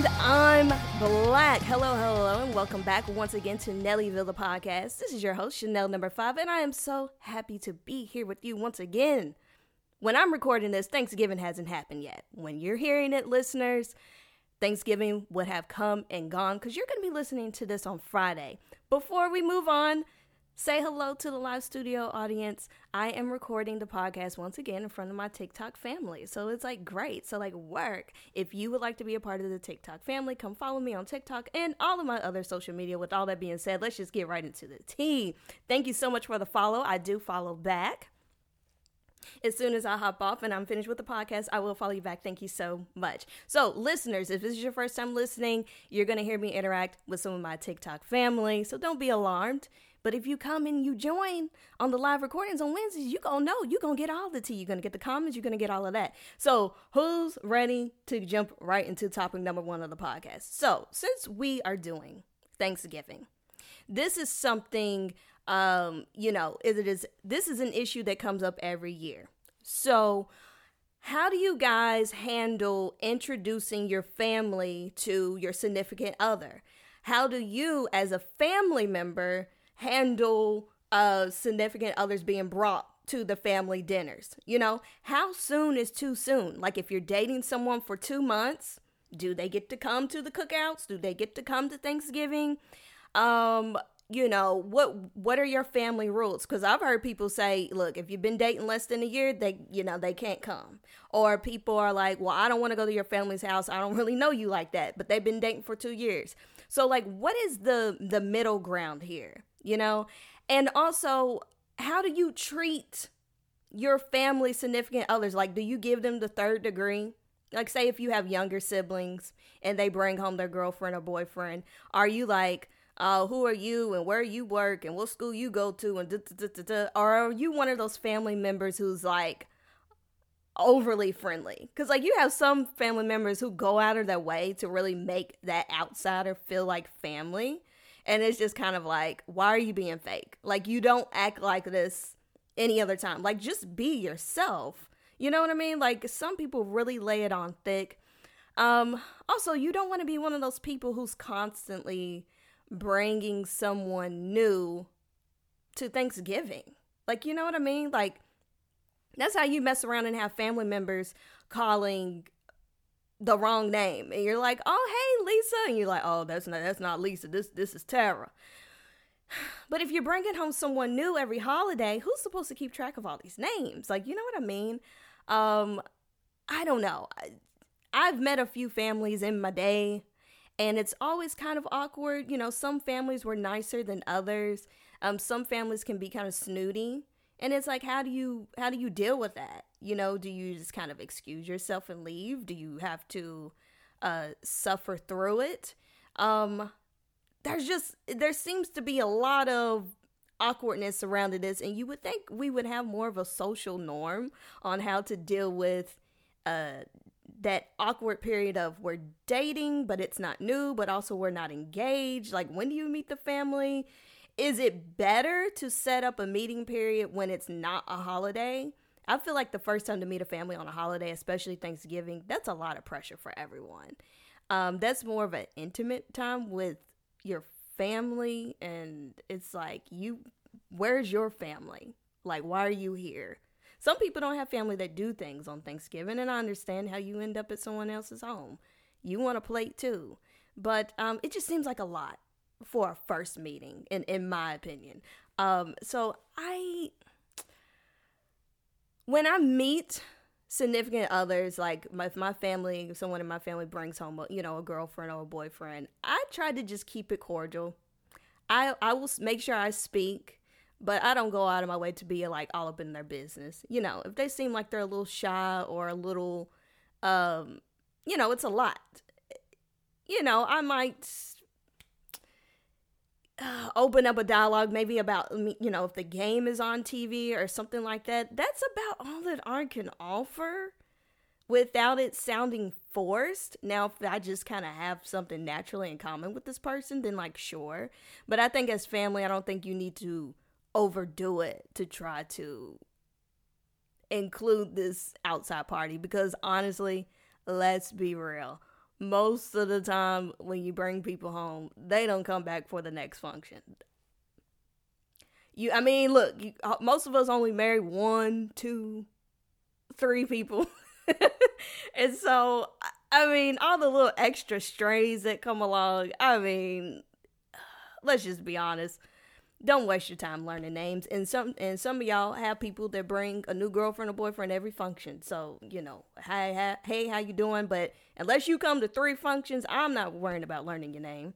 And I'm Black. Hello, hello, and welcome back once again to Nellyville, the podcast. This is your host, Chanel number five, and I am so happy to be here with you once again. When I'm recording this, Thanksgiving hasn't happened yet. When you're hearing it, listeners, Thanksgiving would have come and gone because you're going to be listening to this on Friday. Before we move on, say hello to the live studio audience. I am recording the podcast once again in front of my TikTok family. So it's like great. So, like, work. If you would like to be a part of the TikTok family, come follow me on TikTok and all of my other social media. With all that being said, let's just get right into the tea. Thank you so much for the follow. I do follow back. As soon as I hop off and I'm finished with the podcast, I will follow you back. Thank you so much. So, listeners, if this is your first time listening, you're going to hear me interact with some of my TikTok family. So, don't be alarmed. But if you come and you join on the live recordings on Wednesdays, you gonna know you gonna get all the tea. You're gonna get the comments. You're gonna get all of that. So who's ready to jump right into topic number one of the podcast? So since we are doing Thanksgiving, this is something um, you know, it is this is an issue that comes up every year. So how do you guys handle introducing your family to your significant other? How do you, as a family member, handle uh, significant others being brought to the family dinners? You know, how soon is too soon? Like, if you're dating someone for two months, do they get to come to the cookouts? Do they get to come to Thanksgiving? Um, you know what what are your family rules because i've heard people say look if you've been dating less than a year they you know they can't come or people are like well i don't want to go to your family's house i don't really know you like that but they've been dating for two years so like what is the the middle ground here you know? And also how do you treat your family significant others? Like do you give them the third degree? Like say if you have younger siblings and they bring home their girlfriend or boyfriend are you like uh, who are you and where you work and what school you go to and da, da, da, da, or are you one of those family members who's like overly friendly? Because like you have some family members who go out of their way to really make that outsider feel like family and it's just kind of like why are you being fake? Like you don't act like this any other time. Like just be yourself. You know what i mean? Like some people really lay it on thick. Um also you don't want to be one of those people who's constantly bringing someone new to Thanksgiving. Like, you know what I mean? Like, that's how you mess around and have family members calling the wrong name. And you're like, oh, hey, Lisa. And you're like, oh, that's not, that's not Lisa. This, this is Tara. But if you're bringing home someone new every holiday, who's supposed to keep track of all these names? Like, you know what I mean? Um, I don't know. I've met a few families in my day and it's always kind of awkward. You know, some families were nicer than others. Um, some families can be kind of snooty, and it's like, how do you how do you deal with that? You know, do you just kind of excuse yourself and leave? Do you have to uh, suffer through it? Um, there's just there seems to be a lot of awkwardness surrounding this, and you would think we would have more of a social norm on how to deal with uh that awkward period of we're dating, but it's not new, but also we're not engaged. Like, when do you meet the family? Is it better to set up a meeting period when it's not a holiday? I feel like the first time to meet a family on a holiday, especially Thanksgiving, that's a lot of pressure for everyone. Um, that's more of an intimate time with your family, and it's like, you, where's your family? Like, why are you here? Some people don't have family that do things on Thanksgiving, and I understand how you end up at someone else's home. You want a plate too. But um, it just seems like a lot for a first meeting, in, in my opinion. Um, so I, when I meet significant others, like my, if my family, someone in my family brings home, a, you know, a girlfriend or a boyfriend, I try to just keep it cordial. I, I will make sure I speak but I don't go out of my way to be like all up in their business. You know, if they seem like they're a little shy or a little, um, you know, it's a lot. You know, I might open up a dialogue maybe about, you know, if the game is on TV or something like that. That's about all that art can offer without it sounding forced. Now, if I just kind of have something naturally in common with this person, then like, sure. But I think as family, I don't think you need to overdo it to try to include this outside party because honestly, let's be real. Most of the time when you bring people home, they don't come back for the next function. You, I mean, look, you, uh, most of us only marry one, two, three people, and so I mean, all the little extra strays that come along. I mean, let's just be honest. Don't waste your time learning names. And some and some of y'all have people that bring a new girlfriend or boyfriend every function. So you know, hey, hey, how you doing? But unless you come to three functions, I'm not worrying about learning your name.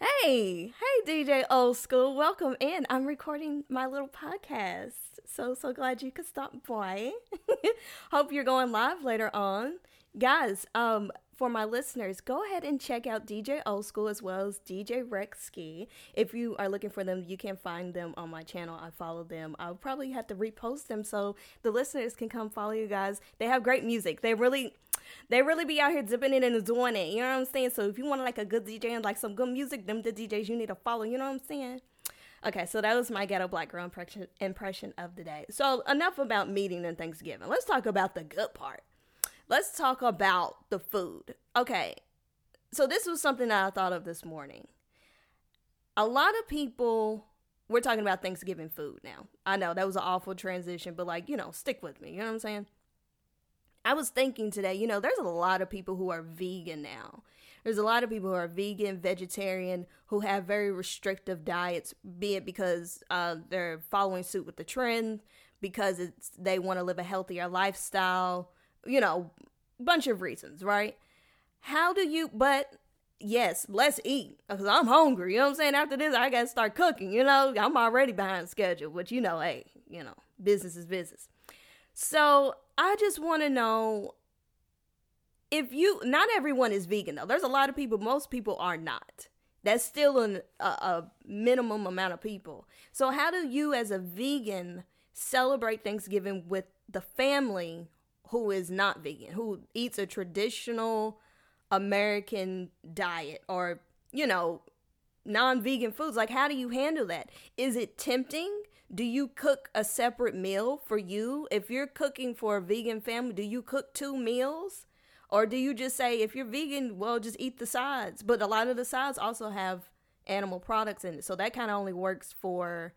Hey, hey, DJ Old School, welcome in. I'm recording my little podcast. So, so glad you could stop by. Hope you're going live later on. Guys, um, for my listeners, go ahead and check out DJ Old School as well as DJ Rex Ski. If you are looking for them, you can find them on my channel. I follow them. I'll probably have to repost them so the listeners can come follow you guys. They have great music. They really they really be out here dipping it and doing it. You know what I'm saying? So if you want like a good DJ and like some good music, them the DJs you need to follow. You know what I'm saying? Okay, so that was my ghetto black girl impression impression of the day. So enough about meeting and Thanksgiving. Let's talk about the good part let's talk about the food. Okay, so this was something that I thought of this morning. A lot of people, we're talking about Thanksgiving food now. I know that was an awful transition, but like, you know, stick with me. You know what I'm saying? I was thinking today, you know, there's a lot of people who are vegan now. There's a lot of people who are vegan, vegetarian, who have very restrictive diets, be it because uh, they're following suit with the trend, because it's they want to live a healthier lifestyle, you know, bunch of reasons, right? How do you, but yes, let's eat because I'm hungry. You know what I'm saying? After this, I got to start cooking. You know, I'm already behind schedule, but you know, hey, you know, business is business. So I just want to know if you, not everyone is vegan though. There's a lot of people, most people are not. That's still an, a, a minimum amount of people. So, how do you, as a vegan, celebrate Thanksgiving with the family who is not vegan, who eats a traditional American diet or, you know, non vegan foods. Like, how do you handle that? Is it tempting? Do you cook a separate meal for you? If you're cooking for a vegan family, do you cook two meals? Or do you just say, if you're vegan, well, just eat the sides? But a lot of the sides also have animal products in it. So that kind of only works for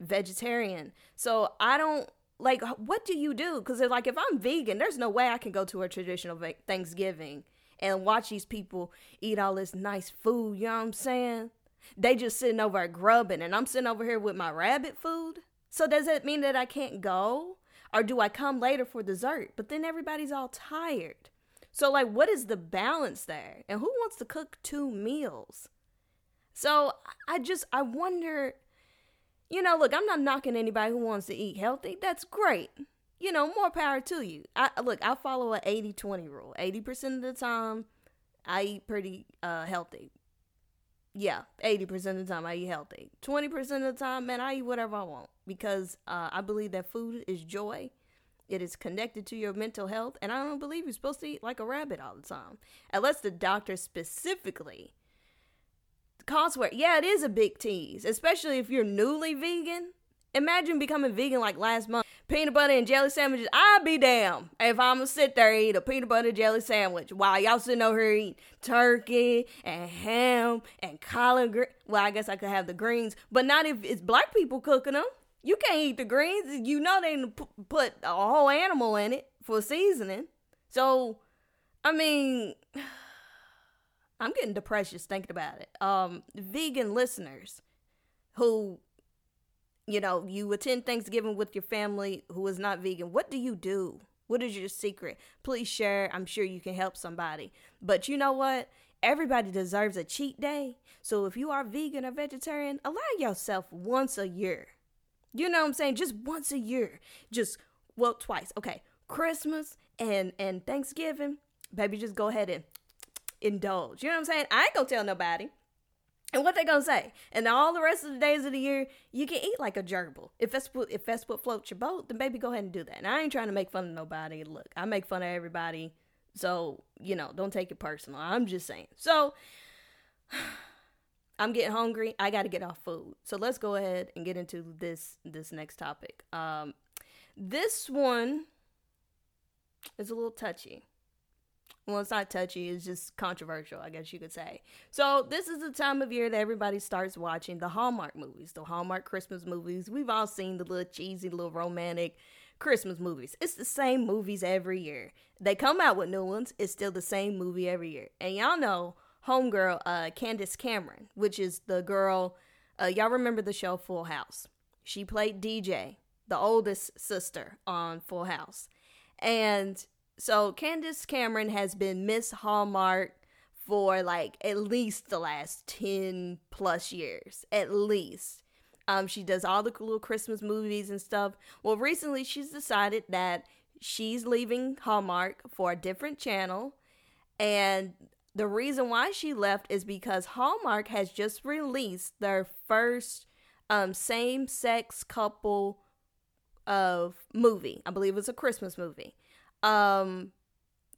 vegetarian. So I don't like what do you do? Because like if i'm vegan there's no way i can go to a traditional thanksgiving and watch these people eat all this nice food you know what i'm saying? They just sitting over grubbing and i'm sitting over here with my rabbit food? So does that mean that i can't go? Or do i come later for dessert? But then everybody's all tired. So like what is the balance there? And who wants to cook two meals? So i just i wonder you know, look, I'm not knocking anybody who wants to eat healthy. That's great. You know, more power to you. I look, I follow a 80-20 rule. 80% of the time I eat pretty uh healthy. Yeah, 80% of the time I eat healthy. 20% of the time, man, I eat whatever I want because uh, I believe that food is joy. It is connected to your mental health, and I don't believe you're supposed to eat like a rabbit all the time. Unless the doctor specifically Cosworth, yeah, it is a big tease, especially if you're newly vegan. Imagine becoming vegan like last month. Peanut butter and jelly sandwiches. I'd be damn if I'm gonna sit there and eat a peanut butter jelly sandwich while y'all sitting over here eating turkey and ham and collard. Well, I guess I could have the greens, but not if it's black people cooking them. You can't eat the greens. You know they put a whole animal in it for seasoning. So, I mean. I'm getting depressed just thinking about it. Um, vegan listeners who, you know, you attend Thanksgiving with your family who is not vegan, what do you do? What is your secret? Please share. I'm sure you can help somebody. But you know what? Everybody deserves a cheat day. So if you are vegan or vegetarian, allow yourself once a year. You know what I'm saying? Just once a year. Just well, twice. Okay. Christmas and and Thanksgiving, baby, just go ahead and indulge. You know what I'm saying? I ain't gonna tell nobody. And what they gonna say? And all the rest of the days of the year, you can eat like a gerbil. If that's what if that's what floats your boat, then baby, go ahead and do that. And I ain't trying to make fun of nobody. Look, I make fun of everybody, so you know, don't take it personal. I'm just saying. So I'm getting hungry. I got to get off food. So let's go ahead and get into this this next topic. Um, this one is a little touchy well, it's not touchy, it's just controversial, I guess you could say. So, this is the time of year that everybody starts watching the Hallmark movies, the Hallmark Christmas movies. We've all seen the little cheesy, little romantic Christmas movies. It's the same movies every year. They come out with new ones, it's still the same movie every year. And y'all know homegirl, uh, Candace Cameron, which is the girl, uh, y'all remember the show Full House. She played DJ, the oldest sister on Full House. And so Candace Cameron has been Miss Hallmark for like at least the last 10 plus years, at least. Um, she does all the cool little Christmas movies and stuff. Well, recently she's decided that she's leaving Hallmark for a different channel. And the reason why she left is because Hallmark has just released their first um, same sex couple of movie. I believe it's a Christmas movie. Um,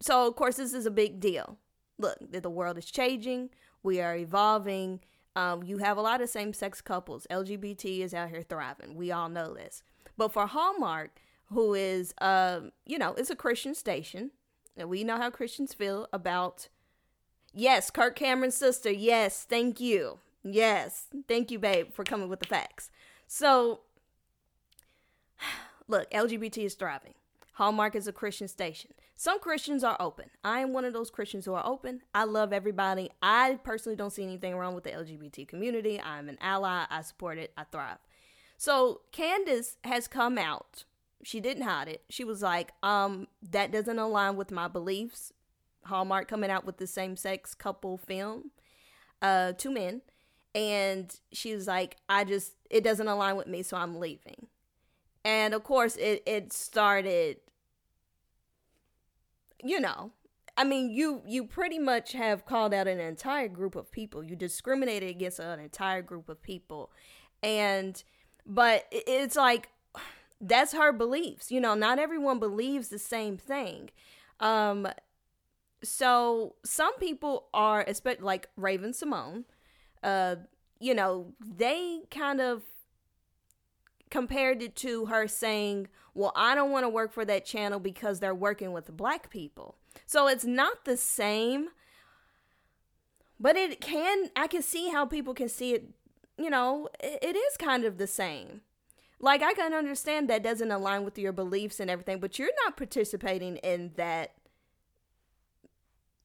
so of course this is a big deal. Look, the world is changing. We are evolving. Um, you have a lot of same-sex couples. LGBT is out here thriving. We all know this. But for Hallmark, who is, um, you know, it's a Christian station, and we know how Christians feel about. Yes, Kirk Cameron's sister. Yes, thank you. Yes, thank you, babe, for coming with the facts. So, look, LGBT is thriving. Hallmark is a Christian station. Some Christians are open. I am one of those Christians who are open. I love everybody. I personally don't see anything wrong with the LGBT community. I'm an ally. I support it. I thrive. So Candace has come out. She didn't hide it. She was like, um, that doesn't align with my beliefs. Hallmark coming out with the same sex couple film, uh, two men. And she was like, I just, it doesn't align with me, so I'm leaving. And of course, it, it started, you know, I mean, you you pretty much have called out an entire group of people. You discriminated against an entire group of people, and but it's like that's her beliefs. You know, not everyone believes the same thing. Um, so some people are, especially like Raven-Symoné. Uh, you know, they kind of compared it to her saying, Well, I don't want to work for that channel because they're working with black people. So it's not the same, but it can, I can see how people can see it, you know, it is kind of the same. Like, I can understand that doesn't align with your beliefs and everything, but you're not participating in that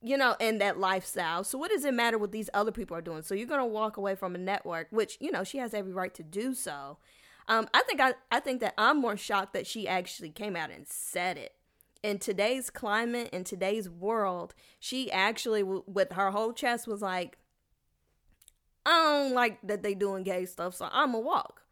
you know, in that lifestyle. So what does it matter what these other people are doing? So you're gonna walk away from a network, which you know she has every right to do so, um, I think I, I think that I'm more shocked that she actually came out and said it. In today's climate, in today's world, she actually, with her whole chest, was like, I don't like that they doing gay stuff, so I'm a walk.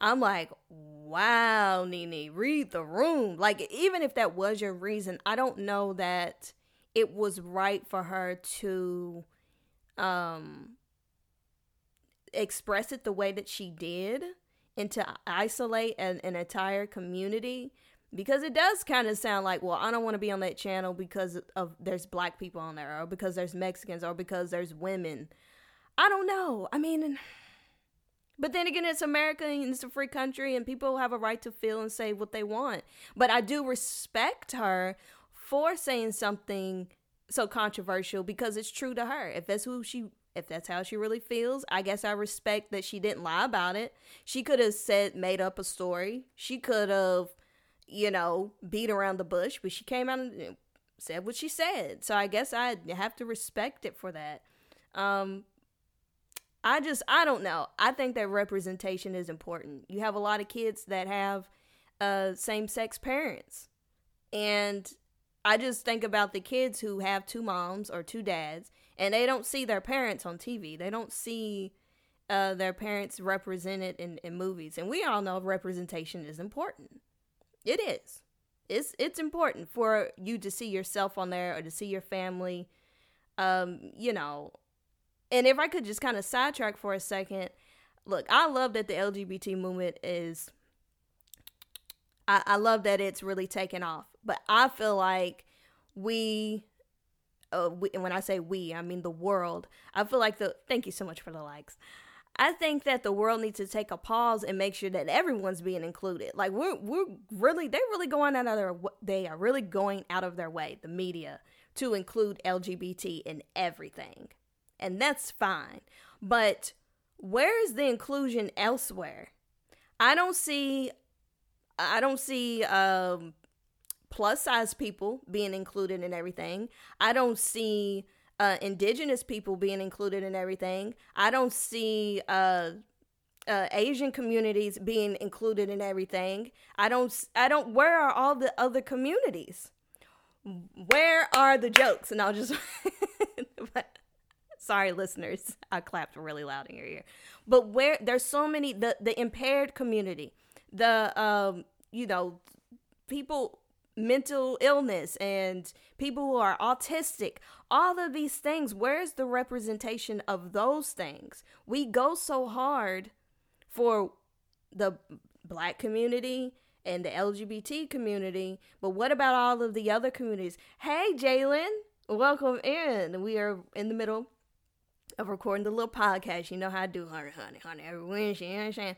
I'm like, wow, Nene, read the room. Like, even if that was your reason, I don't know that it was right for her to um express it the way that she did and to isolate an, an entire community because it does kind of sound like well i don't want to be on that channel because of there's black people on there or because there's mexicans or because there's women. I don't know. I mean but then again it's america and it's a free country and people have a right to feel and say what they want. But i do respect her for saying something so controversial because it's true to her. If that's who she if that's how she really feels, I guess I respect that she didn't lie about it. She could have said, made up a story. She could have, you know, beat around the bush, but she came out and said what she said. So I guess I have to respect it for that. Um, I just, I don't know. I think that representation is important. You have a lot of kids that have uh, same sex parents. And I just think about the kids who have two moms or two dads and they don't see their parents on TV. They don't see uh, their parents represented in, in movies. And we all know representation is important. It is. It's it's important for you to see yourself on there or to see your family. Um, you know. And if I could just kind of sidetrack for a second, look, I love that the LGBT movement is I, I love that it's really taken off. But I feel like we uh, we, and when I say we, I mean the world. I feel like the thank you so much for the likes. I think that the world needs to take a pause and make sure that everyone's being included. Like we're we're really they're really going out of their they are really going out of their way, the media, to include LGBT in everything. And that's fine. But where is the inclusion elsewhere? I don't see I don't see um plus size people being included in everything. I don't see uh, indigenous people being included in everything. I don't see uh, uh, Asian communities being included in everything. I don't. I don't. Where are all the other communities? Where are the jokes? And I'll just. sorry, listeners. I clapped really loud in your ear. But where there's so many the the impaired community, the um you know people mental illness and people who are autistic, all of these things. Where's the representation of those things? We go so hard for the black community and the LGBT community, but what about all of the other communities? Hey, Jalen, welcome in. We are in the middle of recording the little podcast. You know how I do, honey, honey, honey, every Wednesday, you know what I'm saying?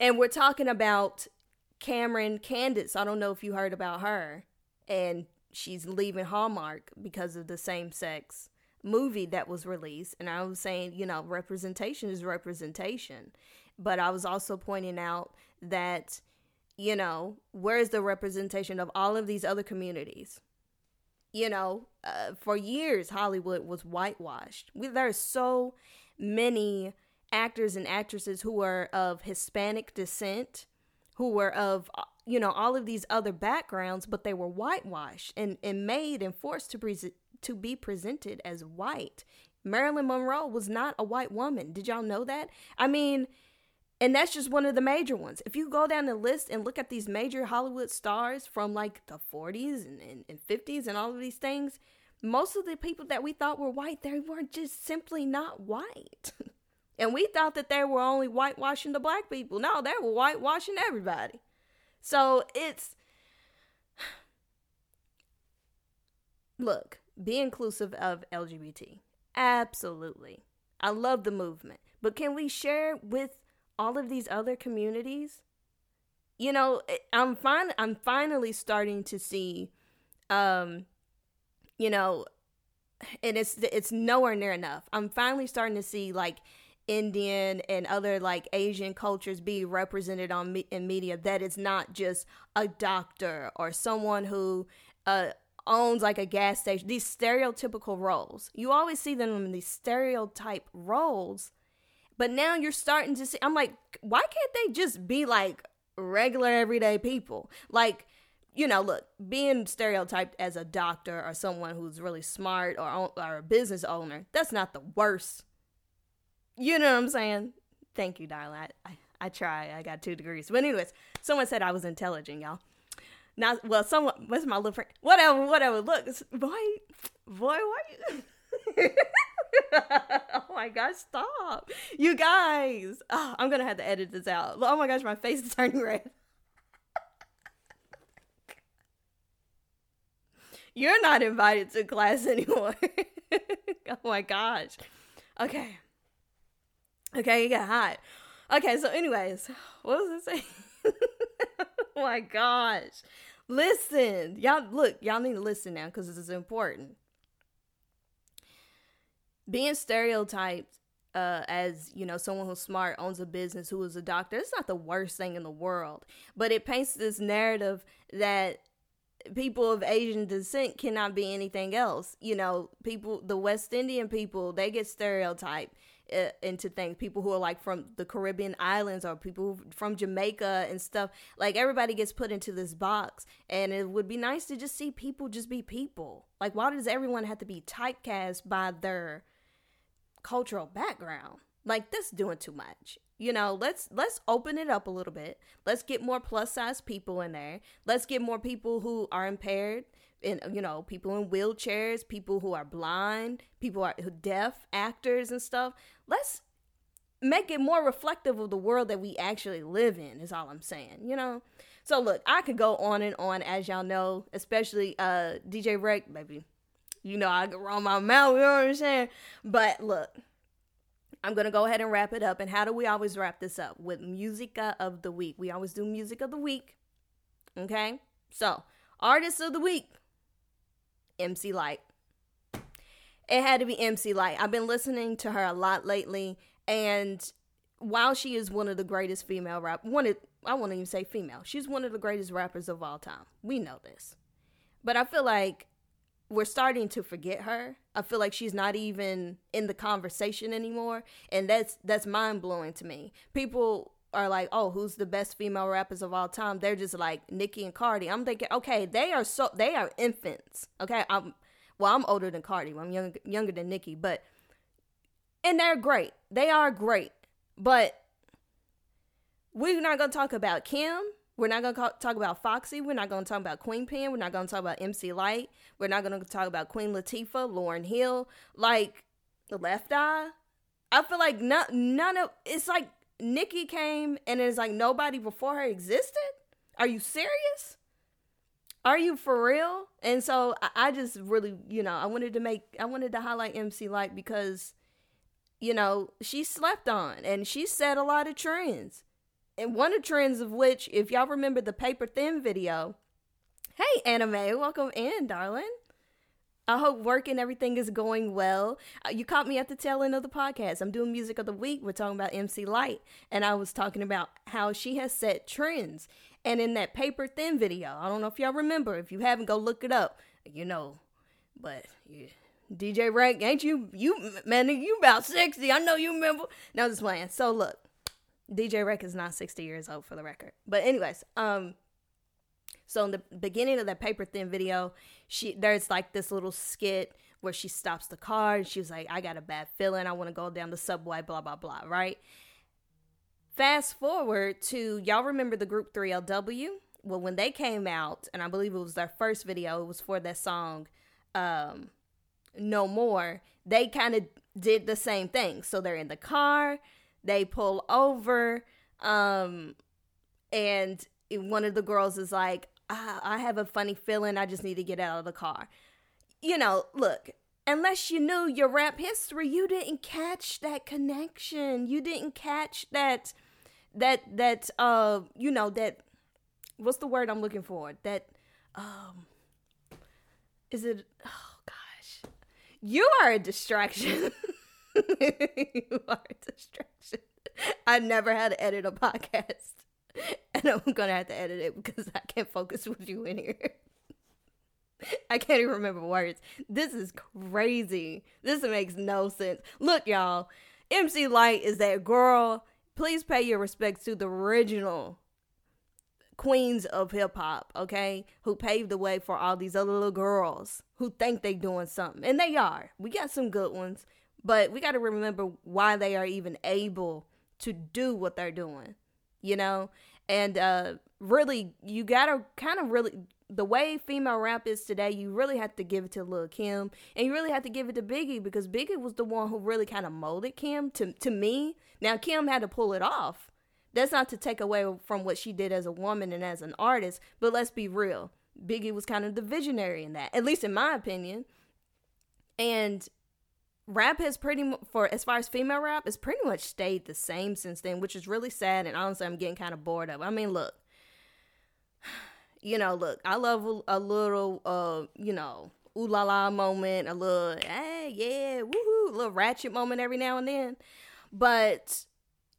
And we're talking about Cameron Candace, I don't know if you heard about her, and she's leaving Hallmark because of the same sex movie that was released. And I was saying, you know, representation is representation. But I was also pointing out that, you know, where's the representation of all of these other communities? You know, uh, for years, Hollywood was whitewashed. We, there are so many actors and actresses who are of Hispanic descent who were of uh, you know all of these other backgrounds but they were whitewashed and, and made and forced to present to be presented as white. Marilyn monroe was not a white woman. Did y'all know that? I mean and that's just one of the major ones. If you go down the list and look at these major hollywood stars from like the 40s and, and, and 50s and all of these things most of the people that we thought were white they weren't just simply not white And we thought that they were only whitewashing the black people. No, they were whitewashing everybody. So it's look, be inclusive of LGBT. Absolutely. I love the movement. But can we share with all of these other communities? You know, I'm fine I'm finally starting to see um you know, and it's it's nowhere near enough. I'm finally starting to see like Indian and other like Asian cultures be represented on me- in media that it's not just a doctor or someone who uh, owns like a gas station. These stereotypical roles. You always see them in these stereotype roles. But now you're starting to see I'm like why can't they just be like regular everyday people? Like you know, look, being stereotyped as a doctor or someone who's really smart or, or a business owner, that's not the worst you know what I'm saying? Thank you, darling. I, I, I try. I got two degrees. But anyways, someone said I was intelligent, y'all. Now, well, someone, what's my little friend? Whatever, whatever. Look, boy, boy, why you? oh my gosh, stop. You guys. Oh, I'm going to have to edit this out. Oh my gosh, my face is turning red. You're not invited to class anymore. oh my gosh. Okay. Okay, you get hot. Okay, so anyways, what was I saying? oh my gosh. Listen. Y'all look, y'all need to listen now because this is important. Being stereotyped uh, as you know someone who's smart owns a business who is a doctor it's not the worst thing in the world but it paints this narrative that people of asian descent cannot be anything else you know people the west indian people they get stereotyped into things. People who are like from the Caribbean islands or people from Jamaica and stuff. Like everybody gets put into this box, and it would be nice to just see people just be people. Like, why does everyone have to be typecast by their cultural background? Like, that's doing too much. You know, let's let's open it up a little bit. Let's get more plus size people in there. Let's get more people who are impaired and you know people in wheelchairs people who are blind people are deaf actors and stuff. Let's make it more reflective of the world that we actually live in is all i'm saying you know? So look i could go on and on as y'all know especially uh dj Rake, baby. You know i could roll my mouth you know what i'm saying? But look i'm gonna go ahead and wrap it up. And how do we always wrap this up? With musica of the week. We always do music of the week okay? So artist of the week MC Lyte. It had to be MC Lyte. I've been listening to her a lot lately, and while she is one of the greatest female rap, one of I won't even say female, she's one of the greatest rappers of all time. We know this, but I feel like we're starting to forget her. I feel like she's not even in the conversation anymore, and that's that's mind blowing to me. People are like, "Oh, who's the best female rappers of all time?" They're just like Nicki and Cardi. I'm thinking, okay, they are so they are infants. Okay, I'm well, I'm older than Cardi. I'm young, younger than Nicki, but and they're great. They are great, but we're not gonna talk about Kim. We're not gonna talk about Foxy. We're not gonna talk about Queen Pen. We're not gonna talk about MC Lyte. We're not gonna talk about Queen Latifah, Lauryn Hill, like the Left Eye. I feel like none, none of it's like Nicki came and it's like nobody before her existed. Are you serious? Are you for real? And so I, just really, you know, I wanted to make, I wanted to highlight MC Lyte because, you know, she slept on and she set a lot of trends. And one of the trends of which, if y'all remember the paper thin video, hey, anime, welcome in, darling. I hope work and everything is going well. Uh, you caught me at the tail end of the podcast. I'm doing music of the week. We're talking about MC Lyte, and I was talking about how she has set trends. And in that paper thin video, I don't know if y'all remember. If you haven't, go look it up. You know, but yeah. DJ Rank, ain't you you man? You about sixty? I know you remember. No, just playing. So look, DJ Rank is not sixty years old for the record. But anyways, um, so in the beginning of that paper thin video, she there's like this little skit where she stops the car and she was like, I got a bad feeling. I want to go down the subway, blah, blah, blah, right? Fast forward to y'all remember the group 3LW? Well, when they came out, and I believe it was their first video, it was for that song um, No More, they kind of did the same thing. So they're in the car, they pull over, um, and one of the girls is like, I have a funny feeling, I just need to get out of the car. You know, look, unless you knew your rap history, you didn't catch that connection. You didn't catch that that that uh you know that what's the word I'm looking for? That um is it oh gosh. You are a distraction. you are a distraction. I never had to edit a podcast. And I'm gonna have to edit it because I can't focus with you in here. I can't even remember words. This is crazy. This makes no sense. Look, y'all. MC Lyte is that girl please pay your respects to the original queens of hip hop, okay? Who paved the way for all these other little girls who think they're doing something. And they are. We got some good ones, but we got to remember why they are even able to do what they're doing, you know? And uh really you got to kind of really the way female rap is today, you really have to give it to Lil Kim, and you really have to give it to Biggie because Biggie was the one who really kind of molded Kim to to me. Now Kim had to pull it off. That's not to take away from what she did as a woman and as an artist, but let's be real. Biggie was kind of the visionary in that, at least in my opinion. And rap has pretty for as far as female rap, has pretty much stayed the same since then, which is really sad. And honestly, I'm getting kind of bored of. It. I mean, look you know, look, I love a, a little, uh, you know, ooh la la moment, a little, hey, yeah, woohoo, a little ratchet moment every now and then. But,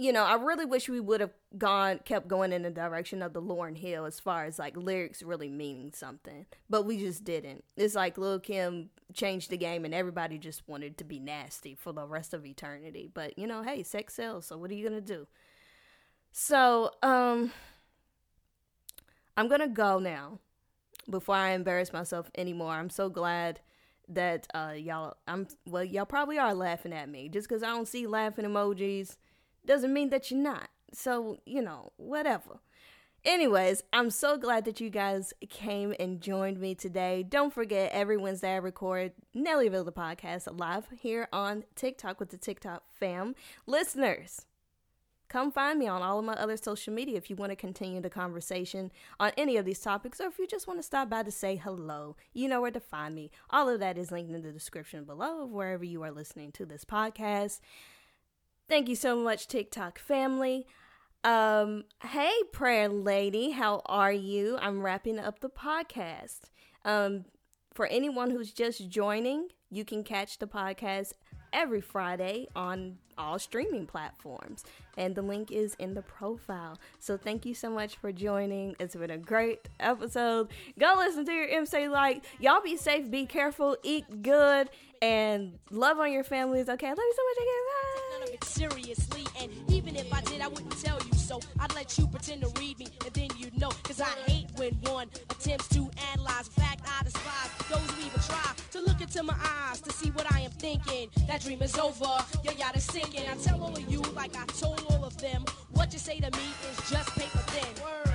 you know, I really wish we would have gone, kept going in the direction of the Lauryn Hill as far as like lyrics really meaning something. But we just didn't. It's like Lil Kim changed the game and everybody just wanted to be nasty for the rest of eternity. But, you know, hey, sex sells, so what are you to do? So, um, I'm gonna go now before I embarrass myself anymore. I'm so glad that uh, y'all I'm well y'all probably are laughing at me just because I don't see laughing emojis doesn't mean that you're not. So you know whatever. Anyways, I'm so glad that you guys came and joined me today. Don't forget, every Wednesday I record Nellyville the podcast live here on TikTok with the TikTok fam. Listeners, Come find me on all of my other social media if you want to continue the conversation on any of these topics or if you just want to stop by to say hello. You know where to find me. All of that is linked in the description below of wherever you are listening to this podcast. Thank you so much, TikTok family. Um, hey, prayer lady, how are you? I'm wrapping up the podcast. Um, For anyone who's just joining, you can catch the podcast every Friday on all streaming platforms. And the link is in the profile. So thank you so much for joining. It's been a great episode. Go listen to your MC Lyte. Y'all be safe, be careful, eat good, and love on your families. Okay, I love you so much again. Bye. Seriously, and even if I did, I wouldn't tell you so. I'd let you pretend to read me, then. Cause I hate when one attempts to analyze. In fact, I despise those who even try to look into my eyes to see what I am thinking. That dream is over, your yacht is sinking. I tell all of you, like I told all of them, what you say to me is just paper thin. Word.